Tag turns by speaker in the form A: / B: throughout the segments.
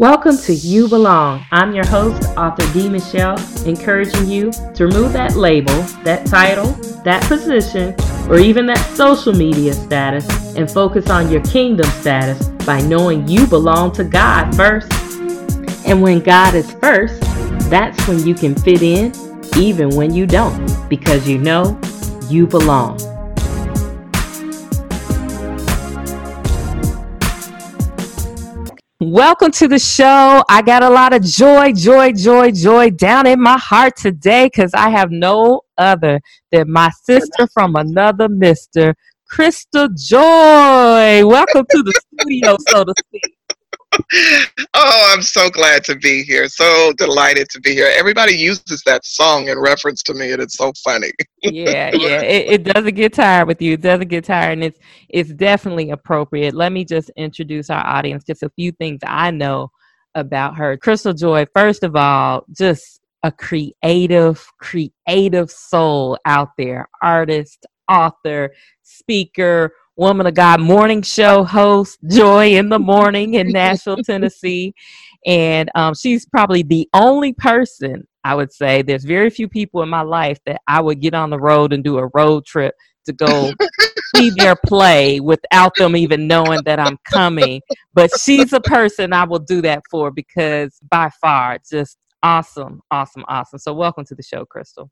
A: Welcome to You Belong. I'm your host, author D. Michelle, encouraging you to remove that label, that title, that position, or even that social media status and focus on your kingdom status by knowing you belong to God first. And when God is first, that's when you can fit in even when you don't, because you know you belong. Welcome to the show. I got a lot of joy, joy, joy, joy down in my heart today because I have no other than my sister from another mister, Crystal Joy. Welcome to the studio, so to speak
B: oh, I'm so glad to be here. So delighted to be here. Everybody uses that song in reference to me, and it's so funny.
A: yeah, yeah. It, it, doesn't get tired with you. It doesn't get tired, and it's it's definitely appropriate. Let me just introduce our audience. Just a few things I know about her. Crystal Joy. First of all, just a creative, creative soul out there. Artist, author, speaker woman of God morning show host, Joy in the Morning in Nashville, Tennessee. And um, she's probably the only person I would say there's very few people in my life that I would get on the road and do a road trip to go see their play without them even knowing that I'm coming. But she's a person I will do that for because by far, just awesome, awesome, awesome. So, welcome to the show, Crystal.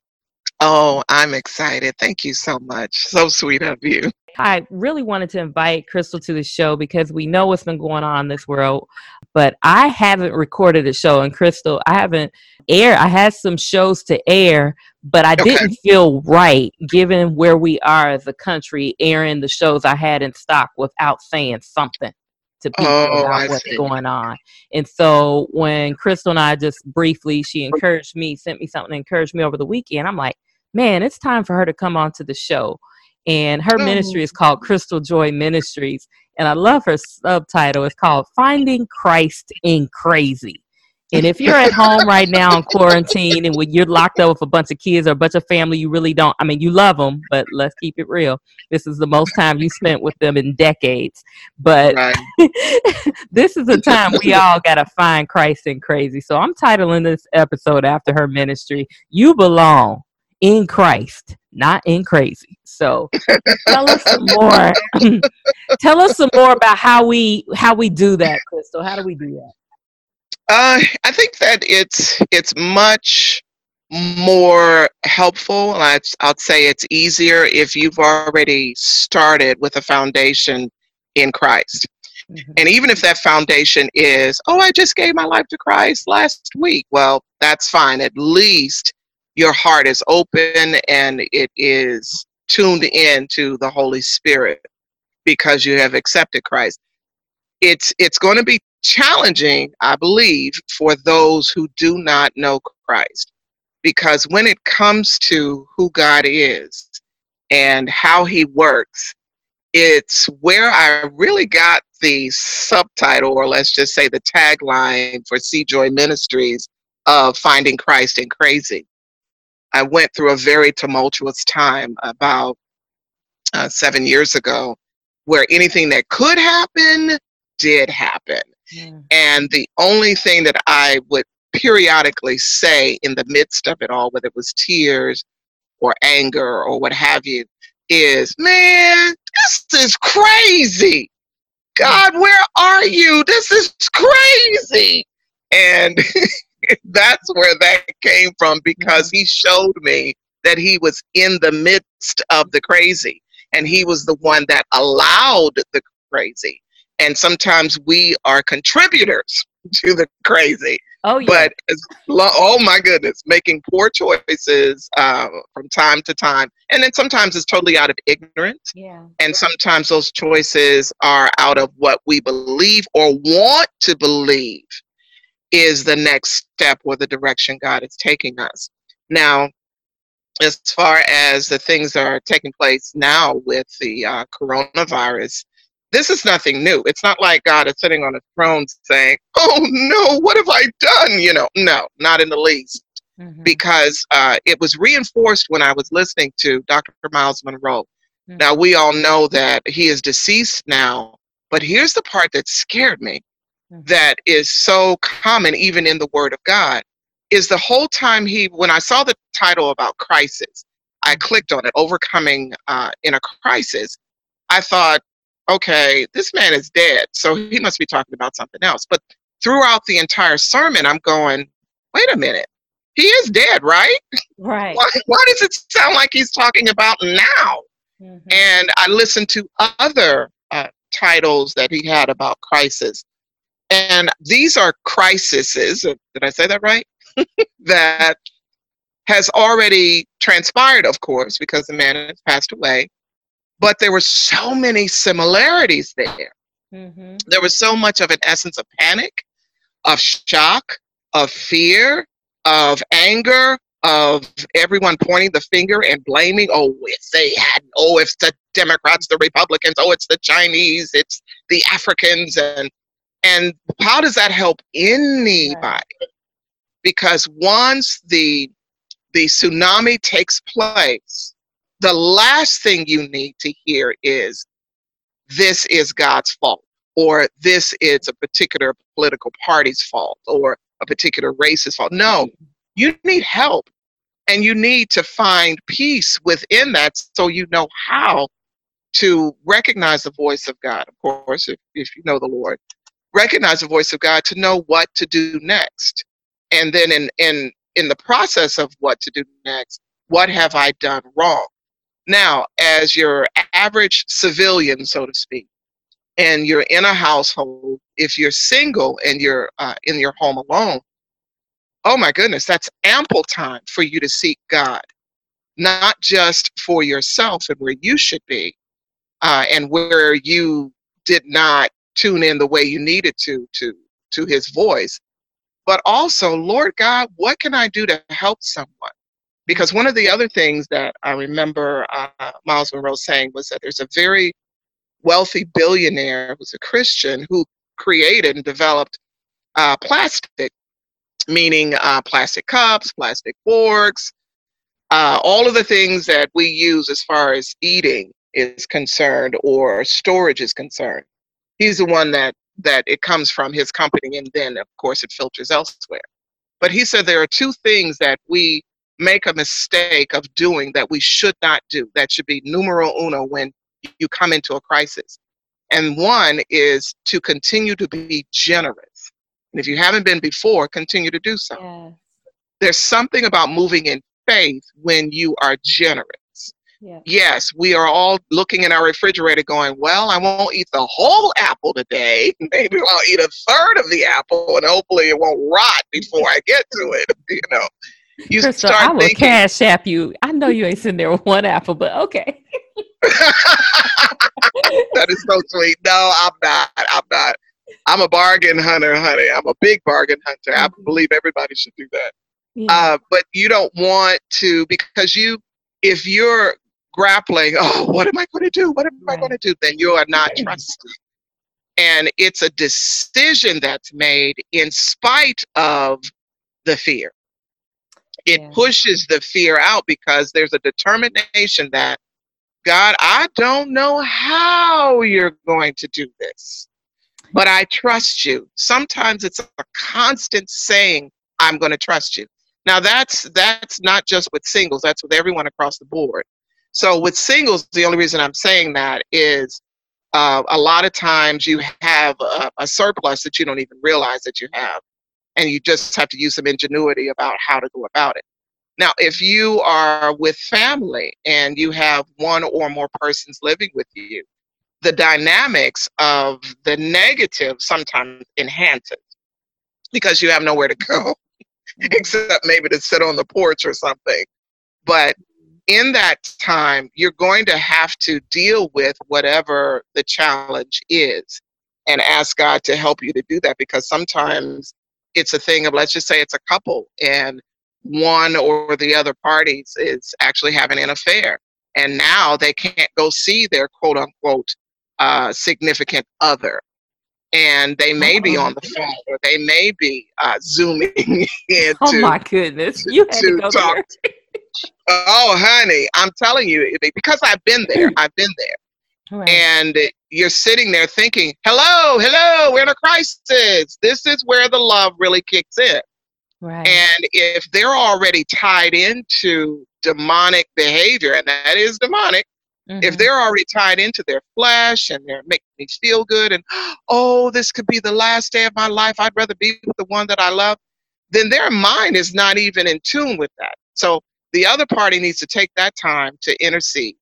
B: Oh, I'm excited. Thank you so much. So sweet of you.
A: I really wanted to invite Crystal to the show because we know what's been going on in this world, but I haven't recorded a show. And Crystal, I haven't air. I had some shows to air, but I okay. didn't feel right given where we are as a country airing the shows I had in stock without saying something to people oh, about I what's see. going on. And so when Crystal and I just briefly, she encouraged me, sent me something, encouraged me over the weekend. I'm like, man, it's time for her to come on to the show. And her oh. ministry is called Crystal Joy Ministries. And I love her subtitle. It's called Finding Christ in Crazy. And if you're at home right now in quarantine and when you're locked up with a bunch of kids or a bunch of family, you really don't. I mean, you love them, but let's keep it real. This is the most time you spent with them in decades. But right. this is a time we all got to find Christ in crazy. So I'm titling this episode after her ministry, You Belong in Christ, not in crazy. So tell us some more. tell us some more about how we how we do that, Crystal. How do we do that?
B: Uh, I think that it's it's much more helpful. I'd, I'd say it's easier if you've already started with a foundation in Christ. Mm-hmm. And even if that foundation is, oh, I just gave my life to Christ last week, well, that's fine. At least your heart is open and it is tuned in to the Holy Spirit because you have accepted Christ. It's it's going to be challenging, I believe, for those who do not know Christ. Because when it comes to who God is and how he works, it's where I really got the subtitle, or let's just say the tagline for C Joy Ministries of Finding Christ in Crazy. I went through a very tumultuous time about uh, seven years ago where anything that could happen did happen. Yeah. And the only thing that I would periodically say in the midst of it all, whether it was tears or anger or what have you, is, man, this is crazy. God, where are you? This is crazy. And that's where that came from because he showed me that he was in the midst of the crazy and he was the one that allowed the crazy. And sometimes we are contributors to the crazy.
A: Oh, yeah.
B: But lo- oh my goodness, making poor choices uh, from time to time, and then sometimes it's totally out of ignorance.
A: Yeah.
B: And sometimes those choices are out of what we believe or want to believe is the next step or the direction God is taking us. Now, as far as the things that are taking place now with the uh, coronavirus, this is nothing new. It's not like God is sitting on a throne saying, Oh no, what have I done? You know, no, not in the least. Mm-hmm. Because uh, it was reinforced when I was listening to Dr. Myles Munroe. Mm-hmm. Now, we all know that he is deceased now, but here's the part that scared me. That is so common even in the Word of God is the whole time he, when I saw the title about crisis, I mm-hmm. clicked on it, overcoming uh, in a crisis. I thought, okay, this man is dead, so he must be talking about something else. But throughout the entire sermon, I'm going, wait a minute, he is dead, right?
A: Right.
B: Why, why does it sound like he's talking about now? Mm-hmm. And I listened to other uh, titles that he had about crisis. And these are crises, uh, did I say that right? that has already transpired, of course, because the man has passed away. But there were so many similarities there. Mm-hmm. There was so much of an essence of panic, of shock, of fear, of anger, of everyone pointing the finger and blaming, oh, if they had, oh, it's the Democrats, the Republicans, oh, it's the Chinese, it's the Africans, and and how does that help anybody? Because once the the tsunami takes place, the last thing you need to hear is this is God's fault, or this is a particular political party's fault, or a particular race's fault. No, you need help and you need to find peace within that so you know how to recognize the voice of God, of course, if, if you know the Lord, recognize the voice of God to know what to do next. And then in, in, in the process of what to do next, what have I done wrong? Now, as your average civilian, so to speak, and you're in a household, if you're single and you're uh, in your home alone, oh my goodness, that's ample time for you to seek God, not just for yourself and where you should be, uh, and where you did not tune in the way you needed to to to His voice, but also, Lord God, what can I do to help someone? Because one of the other things that I remember uh, Myles Munroe saying was that there's a very wealthy billionaire who's a Christian who created and developed uh, plastic meaning uh, plastic cups, plastic forks, uh, all of the things that we use as far as eating is concerned or storage is concerned. He's the one that that it comes from his company, and then of course it filters elsewhere. But he said there are two things that we make a mistake of doing that we should not do. That should be numero uno when you come into a crisis. And one is to continue to be generous. And if you haven't been before, continue to do so. Yes. There's something about moving in faith when you are generous. Yes. yes, we are all looking in our refrigerator going, Well, I won't eat the whole apple today. Maybe I'll eat a third of the apple and hopefully it won't rot before I get to it. You know,
A: you Crystal, start I will thinking, cash app you. I know you ain't sitting there with one apple, but okay.
B: that is so sweet. No, I'm not. I'm not. I'm a bargain hunter, honey. I'm a big bargain hunter. Mm-hmm. I believe everybody should do that. Yeah. Uh, but you don't want to because you, if you're grappling, oh, what am I going to do? What am. I going to do? Then you are not trusting. And it's a decision that's made in spite of the fear. It yeah. pushes the fear out because there's a determination that, God, I don't know how you're going to do this but I trust you. Sometimes it's a constant saying, I'm going to trust you. Now that's that's not just with singles, that's with everyone across the board. So with singles, the only reason I'm saying that is uh, a lot of times you have a, a surplus that you don't even realize that you have, and you just have to use some ingenuity about how to go about it. Now, if you are with family and you have one or more persons living with you, the dynamics of the negative sometimes enhances because you have nowhere to go except maybe to sit on the porch or something. But in that time, you're going to have to deal with whatever the challenge is and ask God to help you to do that because sometimes it's a thing of, let's just say it's a couple and one or the other parties is actually having an affair. And now they can't go see their quote unquote uh, significant other. And they may be on the phone or they may be uh, zooming in.
A: Oh my goodness. You had to, to talk.
B: Oh, honey, I'm telling you, because I've been there. I've been there. Right. And you're sitting there thinking, hello, hello, we're in a crisis. This is where the love really kicks in. Right. And if they're already tied into demonic behavior, and that is demonic, mm-hmm. if they're already tied into their flesh and they're making me feel good, and oh, this could be the last day of my life, I'd rather be with the one that I love, then their mind is not even in tune with that. So the other party needs to take that time to intercede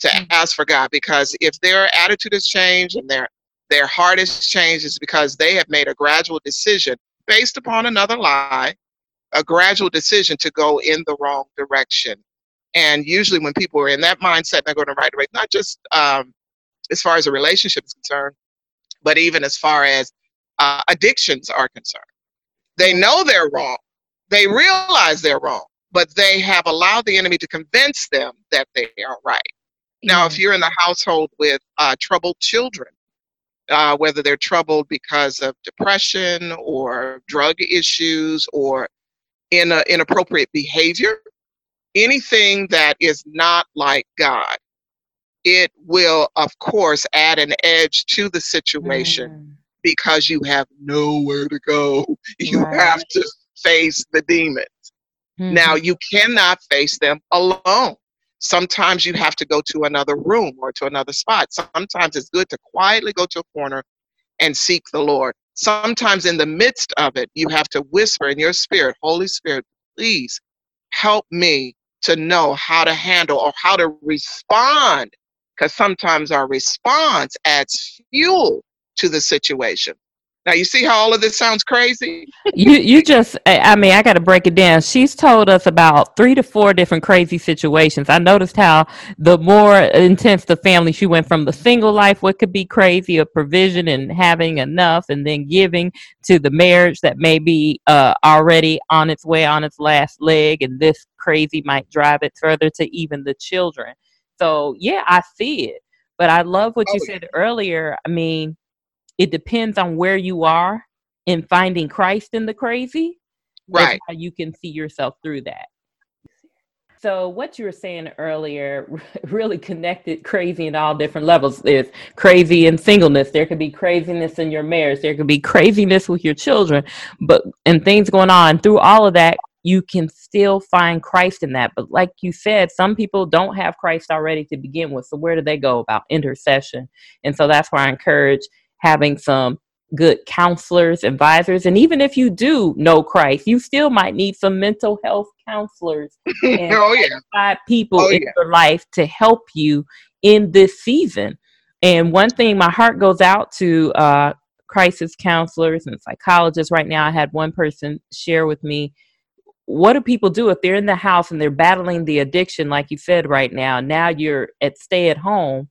B: to mm-hmm. ask for God because if their attitude has changed and their their heart has changed, it's because they have made a gradual decision based upon another lie, a gradual decision to go in the wrong direction. And usually, when people are in that mindset, they're going to right away, not just um, as far as a relationship is concerned, but even as far as uh, addictions are concerned. They know they're wrong, they realize they're wrong, but they have allowed the enemy to convince them that they are right. Now, if you're in the household with uh, troubled children, uh, whether they're troubled because of depression or drug issues or in a, inappropriate behavior, anything that is not like God, it will, of course, add an edge to the situation mm. because you have nowhere to go. You right. have to face the demons. Mm-hmm. Now, you cannot face them alone. Sometimes you have to go to another room or to another spot. Sometimes it's good to quietly go to a corner and seek the Lord. Sometimes in the midst of it, you have to whisper in your spirit, Holy Spirit, please help me to know how to handle or how to respond. Because sometimes our response adds fuel to the situation. Now you see how all of this sounds crazy.
A: you you just I mean I got to break it down. She's told us about three to four different crazy situations. I noticed how the more intense the family, she went from the single life, what could be crazy, a provision and having enough, and then giving to the marriage that may be uh, already on its way on its last leg, and this crazy might drive it further to even the children. So yeah, I see it. But I love what you oh, said earlier. I mean it depends on where you are in finding Christ in the crazy.
B: Right.
A: How you can see yourself through that. So what you were saying earlier really connected crazy in all different levels. There's crazy in singleness. There could be craziness in your marriage. There could be craziness with your children, but and things going on. Through all of that, you can still find Christ in that. But like you said, some people don't have Christ already to begin with. So where do they go about intercession? And so that's why I encourage having some good counselors, advisors, and even if you do know Christ, you still might need some mental health counselors and oh, yeah. people oh, in yeah. your life to help you in this season. And one thing my heart goes out to uh, crisis counselors and psychologists right now. I had one person share with me what do people do if they're in the house and they're battling the addiction, like you said right now? Now you're at stay at home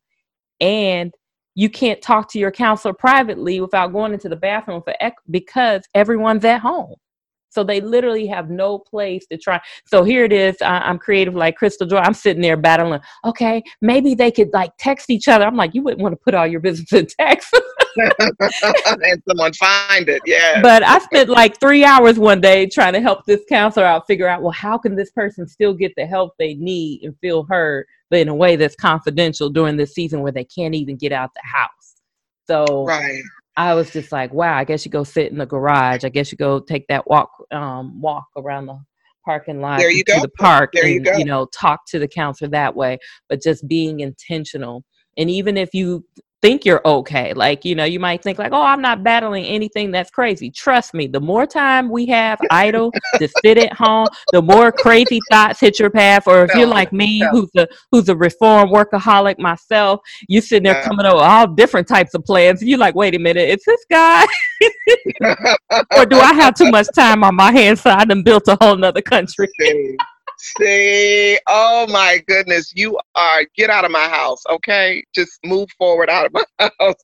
A: and you can't talk to your counselor privately without going into the bathroom for ec- because everyone's at home. So they literally have no place to try. So here it is. I, am creative like Crystal Joy. I'm sitting there battling. Okay, maybe they could like text each other. I'm like, you wouldn't want to put all your business in text.
B: and someone find it. Yeah.
A: But I spent like three hours one day trying to help this counselor out figure out, well, how can this person still get the help they need and feel heard, but in a way that's confidential during this season where they can't even get out the house. So
B: right.
A: I was just like, wow, I guess you go sit in the garage. I guess you go take that walk um walk around the parking lot
B: there you
A: to
B: go.
A: the park
B: there
A: and
B: you, go.
A: you know talk to the counselor that way but just being intentional and even if you think you're okay. Like, you know, you might think like, oh, I'm not battling anything that's crazy. Trust me, the more time we have idle to sit at home, the more crazy thoughts hit your path. Or if you're like me, who's a who's a reform workaholic myself, you sitting there coming up with all different types of plans. You're like, wait a minute, is this guy? or do I have too much time on my hands so I done built a whole nother country?
B: See, oh my goodness, you are get out of my house, okay? Just move forward out of my house.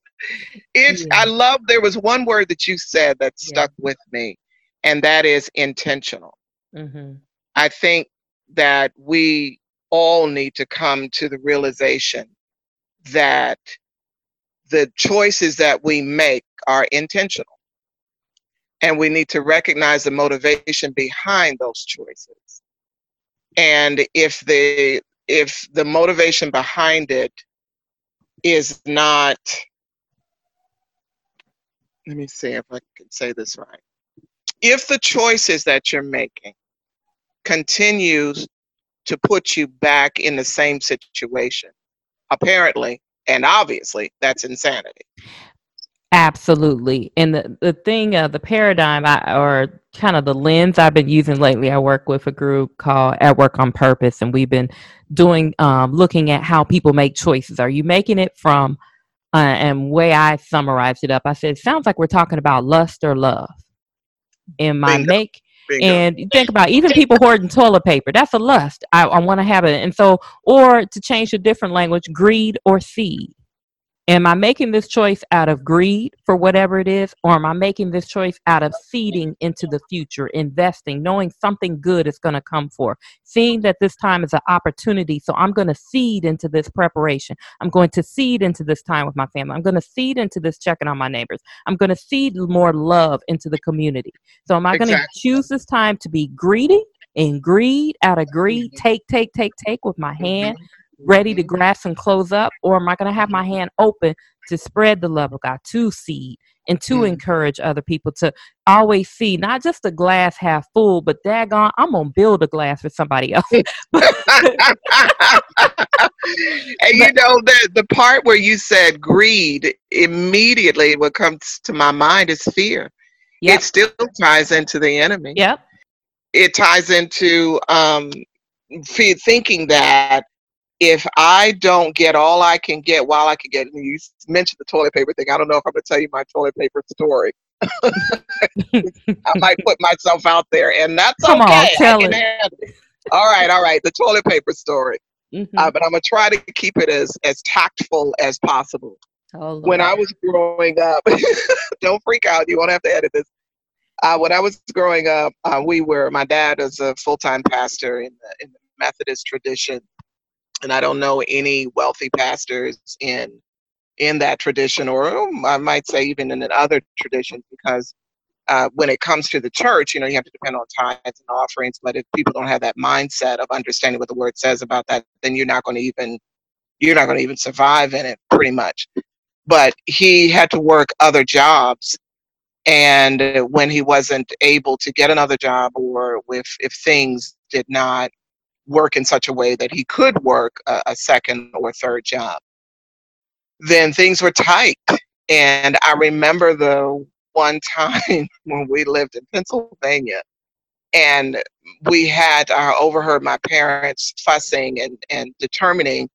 B: It's yeah. I love there was one word that you said that stuck yeah. with me, and that is intentional. Mm-hmm. I think that we all need to come to the realization that the choices that we make are intentional. And we need to recognize the motivation behind those choices and if the if the motivation behind it is not let me see if I can say this right. If the choices that you're making continues to put you back in the same situation, apparently and obviously that's insanity.
A: Absolutely. And the, the thing, uh, the paradigm I, or kind of the lens I've been using lately, I work with a group called At Work on Purpose, and we've been doing, um, looking at how people make choices. Are you making it from, uh, and way I summarized it up, I said, it sounds like we're talking about lust or love. In my Bingo. make, Bingo. and think about even people hoarding toilet paper, that's a lust. I, I want to have it. And so, or to change a different language, greed or seed Am I making this choice out of greed for whatever it is, or am I making this choice out of seeding into the future, investing, knowing something good is going to come for, seeing that this time is an opportunity? So I'm going to seed into this preparation. I'm going to seed into this time with my family. I'm going to seed into this checking on my neighbors. I'm going to seed more love into the community. So am I exactly. going to choose this time to be greedy? and greed out of greed, mm-hmm. take, take, take, take with my hand, mm-hmm ready to grasp and close up, or am I going to have my hand open to spread the love of God, to seed, and to mm. encourage other people to always see not just the glass half full, but daggone, I'm going to build a glass for somebody else. and
B: you know, the, the part where you said greed, immediately what comes to my mind is fear. Yep. It still ties into the enemy.
A: Yep.
B: It ties into um, thinking that if I don't get all I can get while I can get, you mentioned the toilet paper thing. I don't know if I'm going to tell you my toilet paper story. I might put myself out there, and that's Come okay. On, tell it. All right, all right. The toilet paper story. Mm-hmm. Uh, but I'm gonna try to keep it as as tactful as possible. Oh, when I was growing up, don't freak out. You won't have to edit this. Uh, when I was growing up, uh, we were. My dad is a full time pastor in the in the Methodist tradition, and I don't know any wealthy pastors in in that tradition, or um, I might say even in other traditions, because uh, when it comes to the church, you know, you have to depend on tithes and offerings. But if people don't have that mindset of understanding what the word says about that, then you're not going to even you're not going to even survive in it, pretty much. But he had to work other jobs, and when he wasn't able to get another job, or if if things did not work in such a way that he could work a, a second or third job. Then things were tight. And I remember the one time when we lived in Pennsylvania and we had uh, overheard my parents fussing and, and determining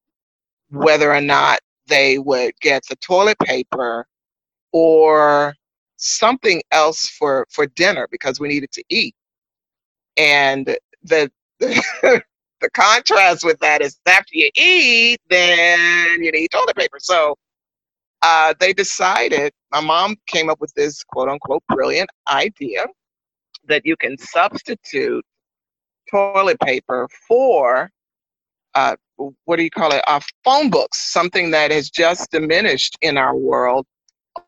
B: whether or not they would get the toilet paper or something else for for dinner because we needed to eat and the the contrast with that is after you eat, then you need toilet paper. So uh, they decided, my mom came up with this quote unquote brilliant idea that you can substitute toilet paper for uh, what do you call it? Uh, phone books, something that has just diminished in our world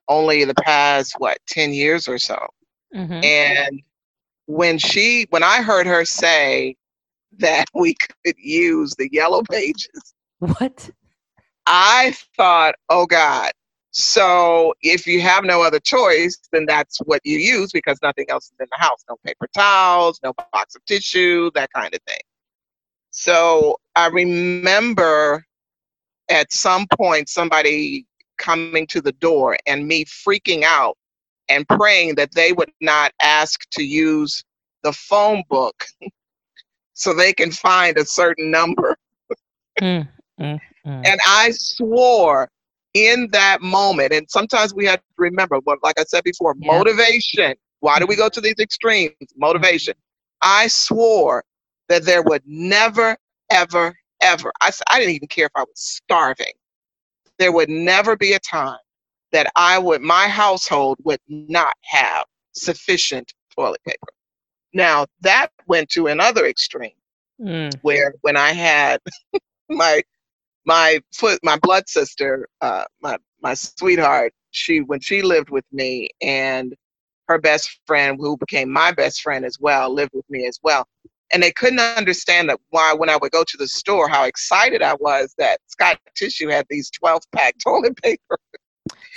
B: only the past, what, 10 years or so. Mm-hmm. And when she, when I heard her say, that we could use the yellow pages.
A: What?
B: I thought, oh God. So if you have no other choice, then that's what you use because nothing else is in the house. No paper towels, no box of tissue, that kind of thing. So I remember at some point somebody coming to the door and me freaking out and praying that they would not ask to use the phone book so they can find a certain number. mm, mm, mm. And I swore in that moment, and sometimes we have to remember, but like I said before, yeah. motivation. Why do we go to these extremes? Motivation. I swore that there would never, ever, ever, I, I didn't even care if I was starving. There would never be a time that I would, my household would not have sufficient toilet paper. Now that went to another extreme, mm. where when I had my my foot my blood sister, uh, my my sweetheart, she when she lived with me, and her best friend, who became my best friend as well, lived with me as well. and they couldn't understand that why when I would go to the store, how excited I was that Scott Tissue had these 12 pack toilet paper.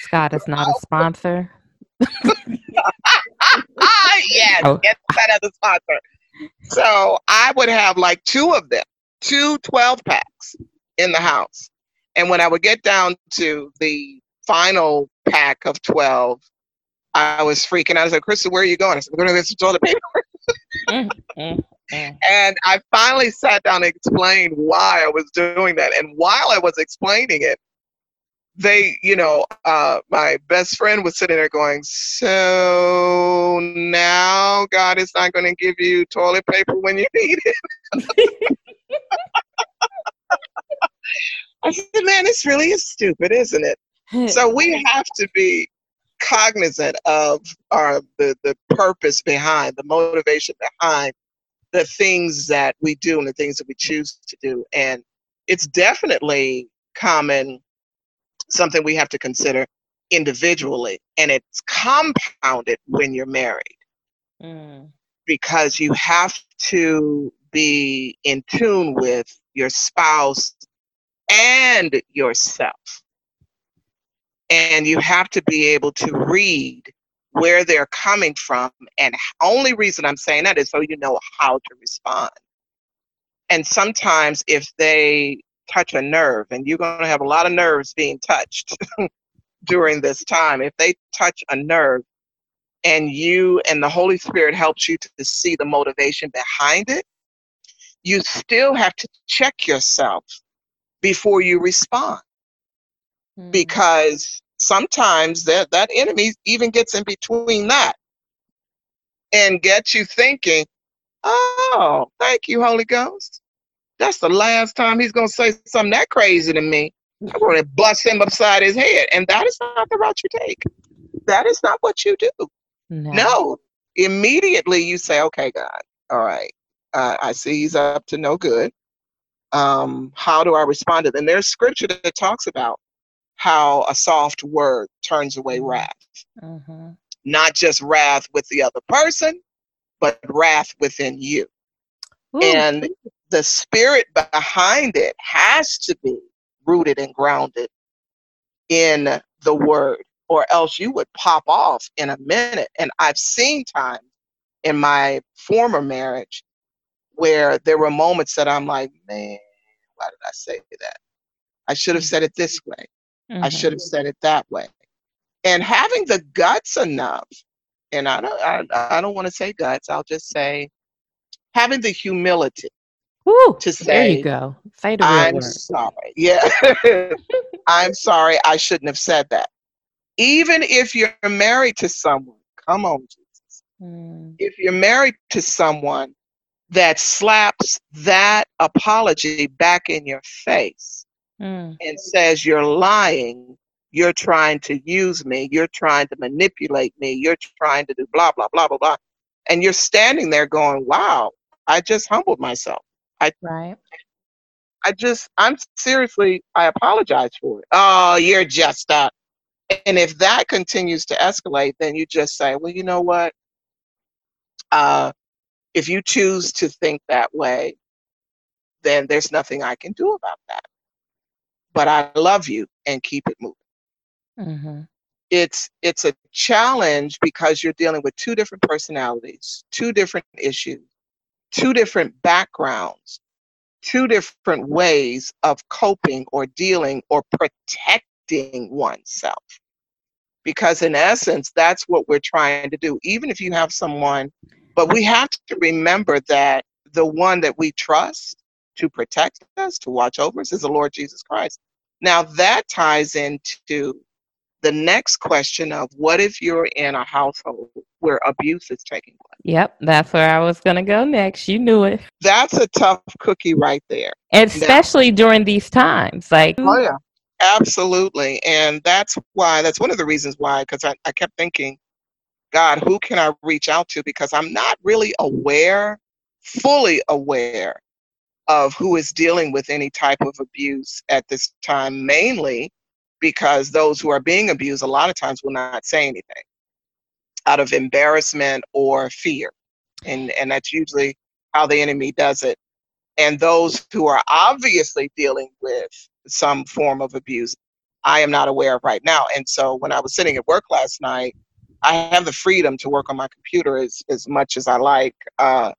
A: Scott is not a sponsor.
B: yes,
A: Oh.
B: yes, as a sponsor. So I would have like two of them, two 12 packs in the house. And when I would get down to the final pack of 12, I was freaking out. I was like, Crystal, where are you going? I said, we're going to get some toilet paper.
A: Mm, mm, mm.
B: And I finally sat down and explained why I was doing that. And while I was explaining it, they, you know, uh, my best friend was sitting there going, So now God is not going to give you toilet paper when you need it. I said, Man, this really is stupid, isn't it? So we have to be cognizant of our the, the purpose behind, the motivation behind the things that we do and the things that we choose to do. And it's definitely common something we have to consider individually. And it's compounded when you're married
A: Mm,
B: because you have to be in tune with your spouse and yourself. And you have to be able to read where they're coming from. And only reason I'm saying that is so you know how to respond. And sometimes if they touch a nerve, and you're going to have a lot of nerves being touched during this time, if they touch a nerve, and you and the Holy Spirit helps you to, see the motivation behind it, you still have to check yourself before you respond
A: mm.
B: because sometimes that, that enemy even gets in between that and gets you thinking, oh, thank you, Holy Ghost. That's the last time he's going to say something that crazy to me. I'm going to bust him upside his head. And that is not the route you take. That is not what you do.
A: no.
B: No. Immediately you say, okay, God, all right. Uh, I see he's up to no good. Um, how do I respond to? And there's scripture that talks about how a soft word turns away
A: Mhm.
B: wrath.
A: Mhm.
B: Not just wrath with the other person, but wrath within you.
A: Ooh,
B: And the spirit behind it has to be rooted and grounded in the word, or else you would pop off in a minute. And I've seen times in my former marriage where there were moments that I'm like, man, why did I say that? I should have said it this way. I
A: mhm.
B: should have said it that way. And having the guts enough, and I don't, I, I don't want to say guts. I'll just say having the humility
A: Woo,
B: to
A: there you go. Say the
B: I'm
A: word.
B: sorry. Yeah. I'm sorry. I shouldn't have said that. Even if you're married to someone, come on, Jesus.
A: Mm,
B: If you're married to someone that slaps that apology back in your face
A: mm,
B: and says you're lying, you're trying to use me, you're trying to manipulate me, you're trying to do blah, blah, blah, blah, blah. And you're standing there going, wow, I just humbled myself.
A: Right.
B: I just, I'm seriously, I apologize for it. Oh, you're just up. And if that continues to escalate, then you just say, well, you know what? Uh, if you choose to think that way, then there's nothing I can do about that. But I love you and keep it moving.
A: Mhm.
B: It's it's a challenge because you're dealing with two different personalities, two different issues, two different backgrounds, two different ways of coping or dealing or protecting oneself. Because in essence, that's what we're trying to do. Even if you have someone, but we have to remember that the one that we trust to protect us, to watch over us, is the Lord Jesus Christ. Now that ties into the next question of what if you're in a household where abuse is taking place?
A: Yep, that's where I was gonna go next. You knew it,
B: That's a tough cookie right there.
A: and especially during these times. Like,
B: Oh yeah, absolutely, and that's why. That's one of the reasons why. Because I, I kept thinking, God, who can I reach out to? Because I'm not really aware, fully aware, of who is dealing with any type of abuse at this time. Mainly because those who are being abused a lot of times will not say anything out of embarrassment or fear, and and that's usually how the enemy does it. And those who are obviously dealing with some form of abuse, I am not aware of right now. And so when I was sitting at work last night, I have the freedom to work on my computer as, as much as I like. Uh,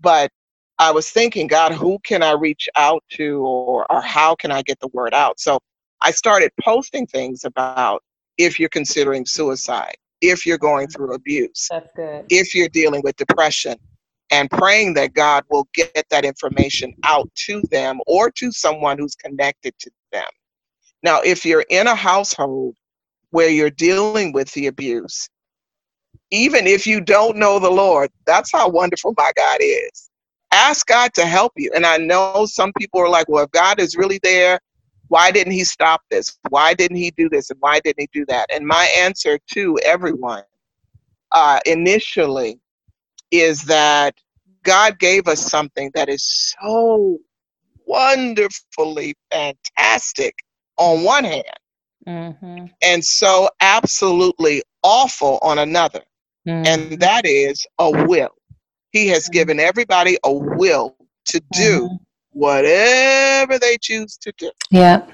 B: but I was thinking, God, who can I reach out to or, or how can I get the word out? So I started posting things about if you're considering suicide, if you're going mm-hmm. through abuse,
A: That's good.
B: if you're dealing with depression, and praying that God will get that information out to them or to someone who's connected to them. Now, if you're in a household where you're dealing with the abuse, even if you don't know the Lord, that's how wonderful my God is. Ask God to help you. And I know some people are like, well, if God is really there, why didn't he stop this? Why didn't he do this? And why didn't he do that? And my answer to everyone uh, initially is that God gave us something that is so wonderfully fantastic on one hand mm-hmm. and so absolutely awful on another. Mm-hmm. And that is a will. He has mm-hmm. given everybody a will to do mm-hmm. Whatever they choose to do.
A: Yeah.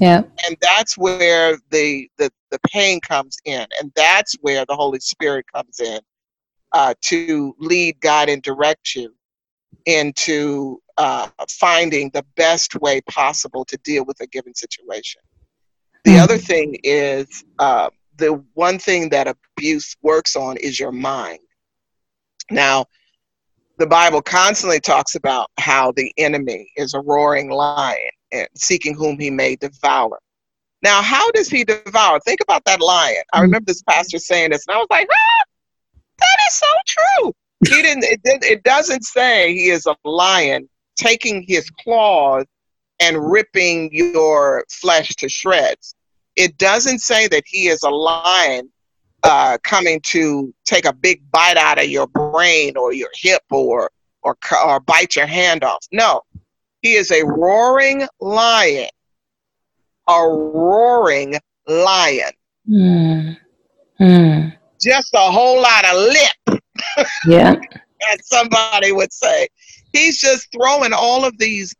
A: Yeah.
B: And that's where the, the the pain comes in. And that's where the Holy Spirit comes in uh, to lead, guide, and direct you into uh, finding the best way possible to deal with a given situation. The mm-hmm. other thing is uh, the one thing that abuse works on is your mind. Now, the Bible constantly talks about how the enemy is a roaring lion and seeking whom he may devour. Now, how does he devour? Think about that lion. I mm-hmm. remember this pastor saying this, and I was like, ah, that is so true. He didn't. It, it doesn't say he is a lion taking his claws and ripping your flesh to shreds. It doesn't say that he is a lion uh, coming to take a big bite out of your brain or your hip or or or bite your hand off. No, he is a roaring lion. A roaring lion. Mm. Mm just a whole lot of lip.
A: Yeah.
B: as somebody would say. He's just throwing all of these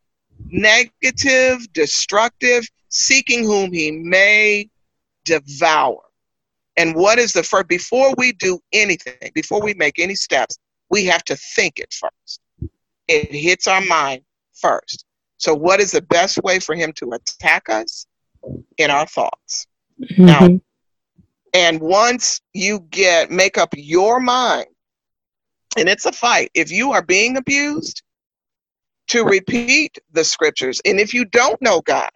B: negative, destructive, seeking whom he may devour. And what is the first, before we do anything, before we make any steps, we have to think it first. It hits our mind first. So, what is the best way for him to attack us? In our thoughts. Mm-hmm. Now, and once you get make up your mind, and it's a fight. If you are being abused, to repeat the scriptures. And if you don't know God,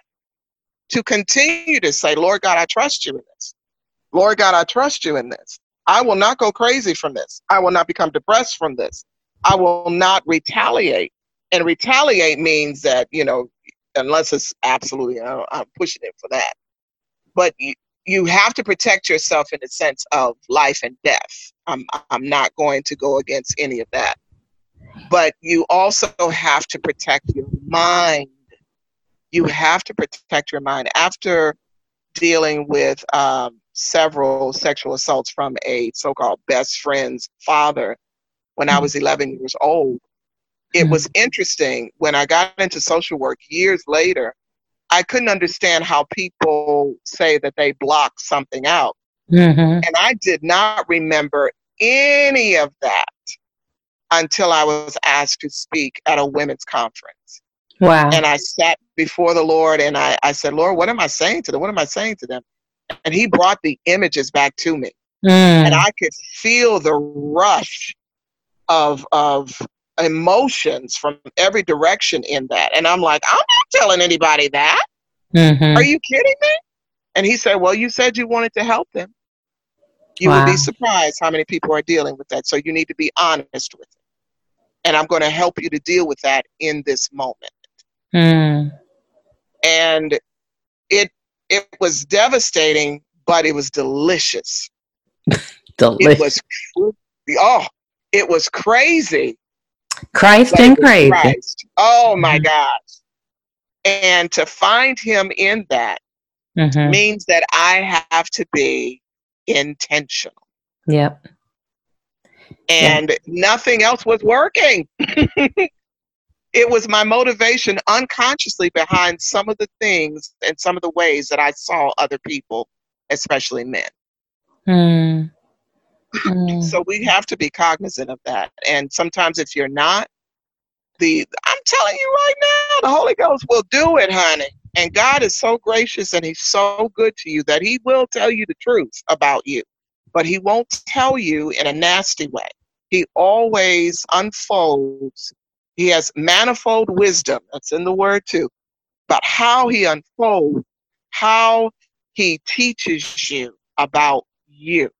B: to continue to say, Lord God, I trust you in this. Lord God, I trust you in this. I will not go crazy from this. I will not become depressed from this. I will not retaliate. And retaliate means that, you know, unless it's absolutely, I'm pushing it for that. But you have to protect yourself in the sense of life and death. I'm, I'm not going to go against any of that. But you also have to protect your mind. You have to protect your mind. After dealing with um, several sexual assaults from a so called best friend's father when I was 11 years old, it was interesting when I got into social work years later I couldn't understand how people say that they block something out. Mm-hmm. And I did not remember any of that until I was asked to speak at a women's conference.
A: Wow.
B: And I sat before the Lord and I, I said, Lord, what am I saying to them? What am I saying to them? And He brought the images back to me. Mm. And I could feel the rush of, of emotions from every direction in that. And I'm like, I'm not telling anybody that. Mm-hmm. Are you kidding me? And he said, Well, you said you wanted to help them. You wow. will be surprised how many people are dealing with that. So you need to be honest with it. And I'm going to help you to deal with that in this moment. Mm. And it it was devastating, but it was delicious.
A: delicious.
B: It was oh, it was crazy
A: Christ and crazy. Christ.
B: Oh my mm-hmm. gosh. And to find him in that mm-hmm. means that I have to be intentional.
A: Yep.
B: and yeah. nothing else was working. it was my motivation unconsciously behind some of the things and some of the ways that I saw other people, especially men. Mm. Mm. so we have to be cognizant of that. And sometimes if you're not, the I'm telling you right now, the Holy Ghost will do it, honey. And God is so gracious and He's so good to you that He will tell you the truth about you, but He won't tell you in a nasty way. He always unfolds. He has manifold wisdom. That's in the word too. But how He unfolds, how He teaches you about you,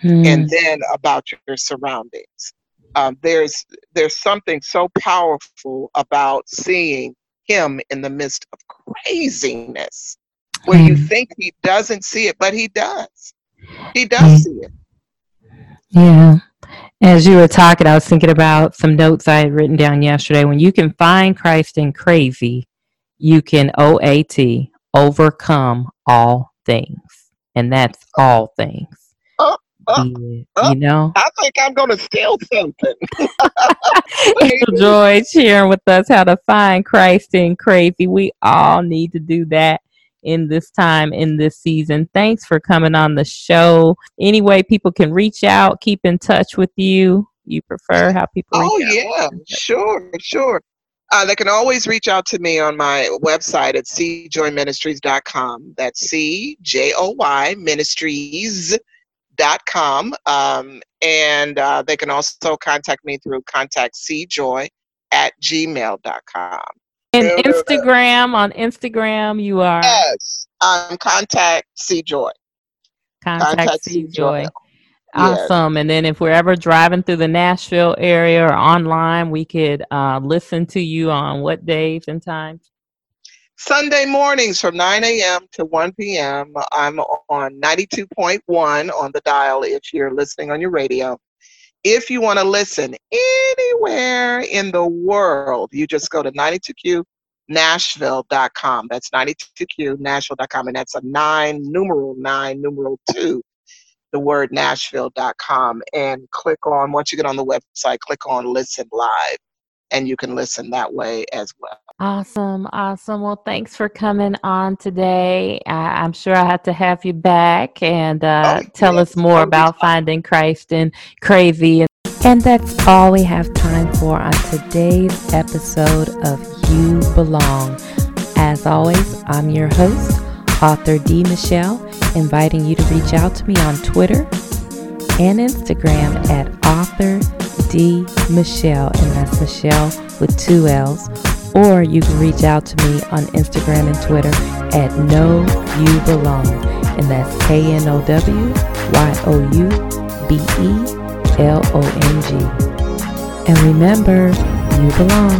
B: hmm. and then about your surroundings. Um, there's there's something so powerful about seeing him in the midst of craziness where mm. you hmm. think he doesn't see it, but he does. He does mm. see it.
A: Yeah. As you were talking, I was thinking about some notes I had written down yesterday. When you can find Christ in crazy, you can OAT, overcome all things. And that's all things.
B: Oh, yeah, oh, you know? I think I'm going to steal something.
A: Joy sharing with us how to find Christ in crazy. We all need to do that in this time in this season. Thanks for coming on the show. Any way people can reach out, keep in touch with you. You prefer how people?
B: Oh yeah, sure, sure. Uh, they can always reach out to me on my website at cjoyministries.com. That's C J O Y Ministries.com. Um, and uh, they can also contact me through contactcjoy at gmail.com.
A: And Instagram, on Instagram, you are?
B: Yes, um, contact C Joy.
A: Contact, contact C Joy. Awesome. Yes. And then if we're ever driving through the Nashville area or online, we could uh, listen to you on what days and times?
B: Sunday mornings from 9 a.m. to 1 p.m. I'm on 92.1 on the dial if you're listening on your radio. If you want to listen anywhere in the world, you just go to 92qnashville.com. That's 92qnashville.com. And that's a nine, numeral nine, numeral two the word nashville.com and click on, once you get on the website, click on listen live and you can listen that way as well.
A: Awesome. Awesome. Well, thanks for coming on today. I, am sure I have to have you back and uh, oh, tell yes, us more about finding Christ and crazy. And that's all we have time for on today's episode of You Belong. As always, I'm your host, author D. Michelle inviting you to reach out to me on Twitter and Instagram at author D Michelle, and that's Michelle with two L's. Or you can reach out to me on Instagram and Twitter at Know You Belong, and that's K N O W Y O U B E L O N G. And remember, you belong.